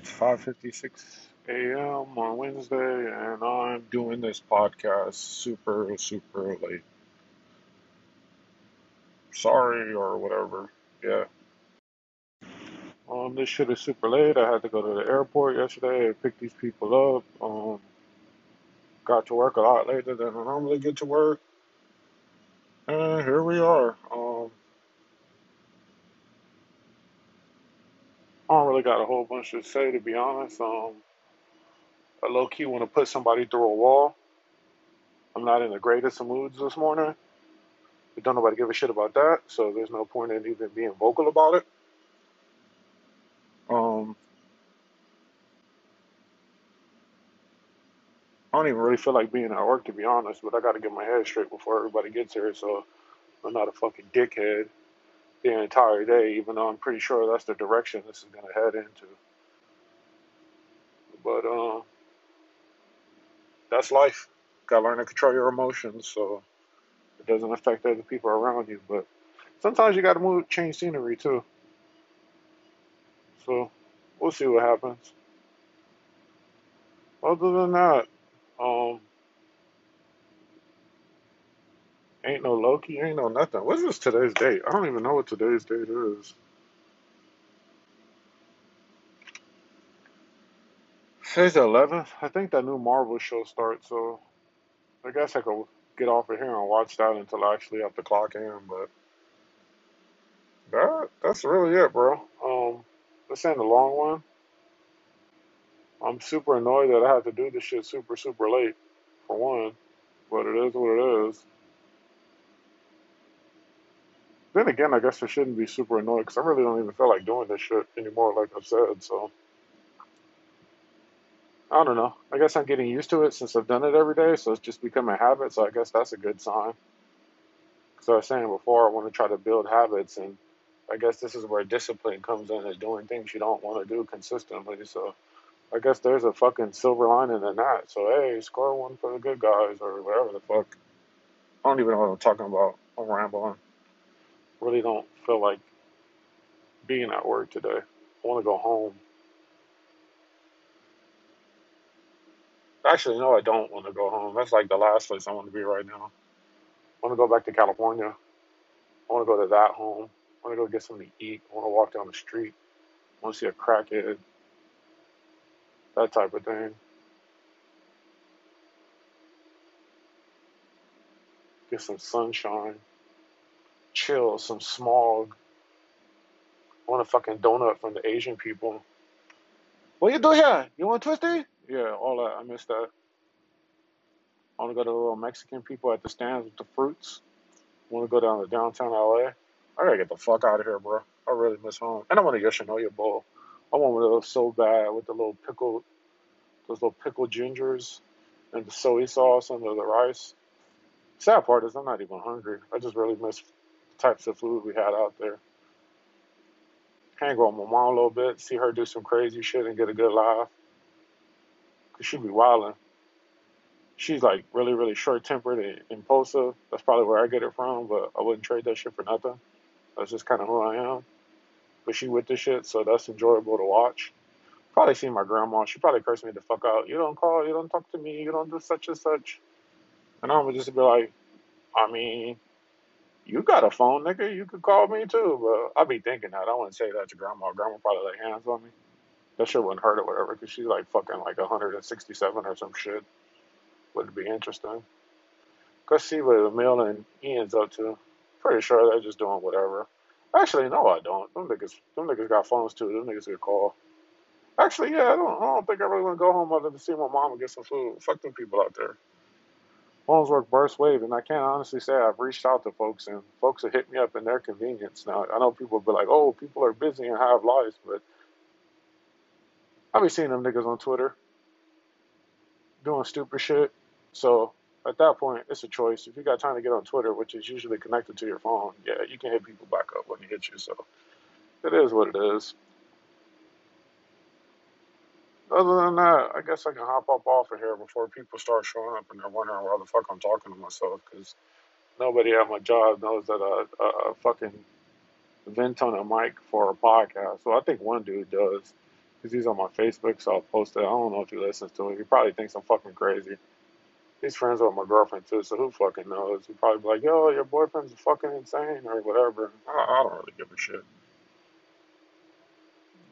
It's 5:56 a.m. on Wednesday, and I'm doing this podcast super, super late. Sorry or whatever. Yeah. Um, this shit is super late. I had to go to the airport yesterday and pick these people up. Um, got to work a lot later than I normally get to work, and here we are. Um, I don't really got a whole bunch to say to be honest. Um, I low key want to put somebody through a wall. I'm not in the greatest of moods this morning. But don't nobody give a shit about that, so there's no point in even being vocal about it. Um, I don't even really feel like being at work to be honest, but I got to get my head straight before everybody gets here, so I'm not a fucking dickhead the entire day, even though I'm pretty sure that's the direction this is gonna head into. But um, that's life. Gotta learn to control your emotions so it doesn't affect other people around you. But sometimes you gotta move, change scenery too. So we'll see what happens. Other than that, um, ain't no Loki, ain't no nothing. What's this today's date? I don't even know what today's date is. Today's the 11th. I think that new Marvel show starts, so I guess I could get off of here and watch that until I actually have to clock in. But that that's really it, bro. Um, this ain't a long one. I'm super annoyed that I have to do this shit super, super late, for one. But it is what it is. Then again, I guess I shouldn't be super annoyed because I really don't even feel like doing this shit anymore, like I said. So I don't know. I guess I'm getting used to it since I've done it every day, so it's just become a habit. So I guess that's a good sign. Because I was saying before, I want to try to build habits, and I guess this is where discipline comes in, is doing things you don't want to do consistently. So I guess there's a fucking silver lining in that. So hey, score one for the good guys or whatever the fuck. I don't even know what I'm talking about. I'm rambling. Really don't feel like being at work today. I want to go home. Actually, no, I don't want to go home. That's like the last place I want to be right now. I want to go back to California. I want to go to that home. I want to go get something to eat. I want to walk down the street. I want to see a crackhead. That type of thing. Get some sunshine. Chill. Some smog. I want a fucking donut from the Asian people. What you do here? You want twisty? Yeah, all that. I miss that. I want to go to the little Mexican people at the stands with the fruits. I want to go down to downtown LA. I gotta get the fuck out of here, bro. I really miss home. And I want a Yoshinoya bowl. I want one of those so bad with the little pickle, those little pickled gingers and the soy sauce under the rice. Sad part is I'm not even hungry. I just really miss types of food we had out there. Hang with my mom a little bit, see her do some crazy shit and get a good laugh. Cause she be wildin'. She's like really, really short tempered and impulsive. That's probably where I get it from, but I wouldn't trade that shit for nothing. That's just kind of who I am. But she with the shit, so that's enjoyable to watch. Probably seen my grandma. She probably cursed me the fuck out. You don't call, you don't talk to me, you don't do such and such. And I'm just be like, I mean, you got a phone, nigga. You could call me too. But I be thinking that. I wouldn't say that to grandma. Grandma probably lay hands on me. That shit wouldn't hurt or whatever, because she's like fucking like 167 or some shit. Would be interesting? Go see what Emil and Ian's up to. Pretty sure they're just doing whatever. Actually, no, I don't. Them niggas, them niggas got phones too. Them niggas get call. Actually, yeah, I don't, I don't think I really want to go home other than see my mom and get some food. Fuck them people out there. Work burst wave, and I can't honestly say I've reached out to folks, and folks have hit me up in their convenience. Now, I know people be like, oh, people are busy and have lives, but I be seeing them niggas on Twitter doing stupid shit. So at that point, it's a choice. If you got time to get on Twitter, which is usually connected to your phone, yeah, you can hit people back up when they hit you. So it is what it is. Other than that, I guess I can hop up off of here before people start showing up and they're wondering why the fuck I'm talking to myself because nobody at my job knows that I fucking vent on a mic for a podcast. So I think one dude does. Because he's on my Facebook, so I'll post it. I don't know if he listens to it. He probably thinks I'm fucking crazy. He's friends with my girlfriend too, so who fucking knows? He'd probably be like, yo, your boyfriend's fucking insane or whatever. I, I don't really give a shit.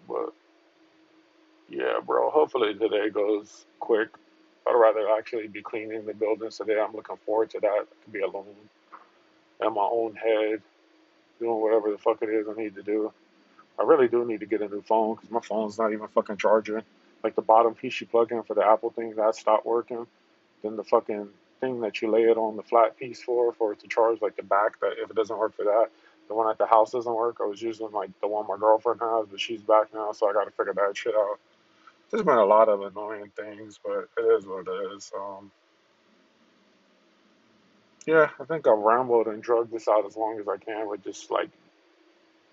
But bro, hopefully today goes quick. I'd rather actually be cleaning the building today. I'm looking forward to that. I can be alone in my own head, doing whatever the fuck it is I need to do. I really do need to get a new phone because my phone's not even fucking charging. Like the bottom piece you plug in for the Apple thing, that stopped working. Then the fucking thing that you lay it on the flat piece for, for it to charge, like the back, that if it doesn't work for that, the one at the house doesn't work. I was using like the one my girlfriend has, but she's back now, so I got to figure that shit out. There's been a lot of annoying things, but it is what it is. Um, yeah, I think I've rambled and drugged this out as long as I can with just like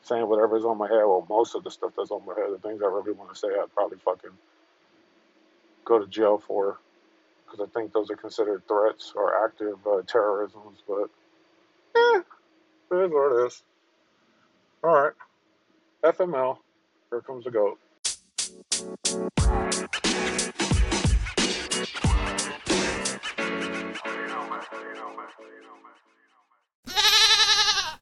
saying whatever's on my head. Well, most of the stuff that's on my head, the things I really want to say, I'd probably fucking go to jail for because I think those are considered threats or active uh, terrorisms. But yeah, it is what it is. All right, FML. Here comes the goat. Thank you.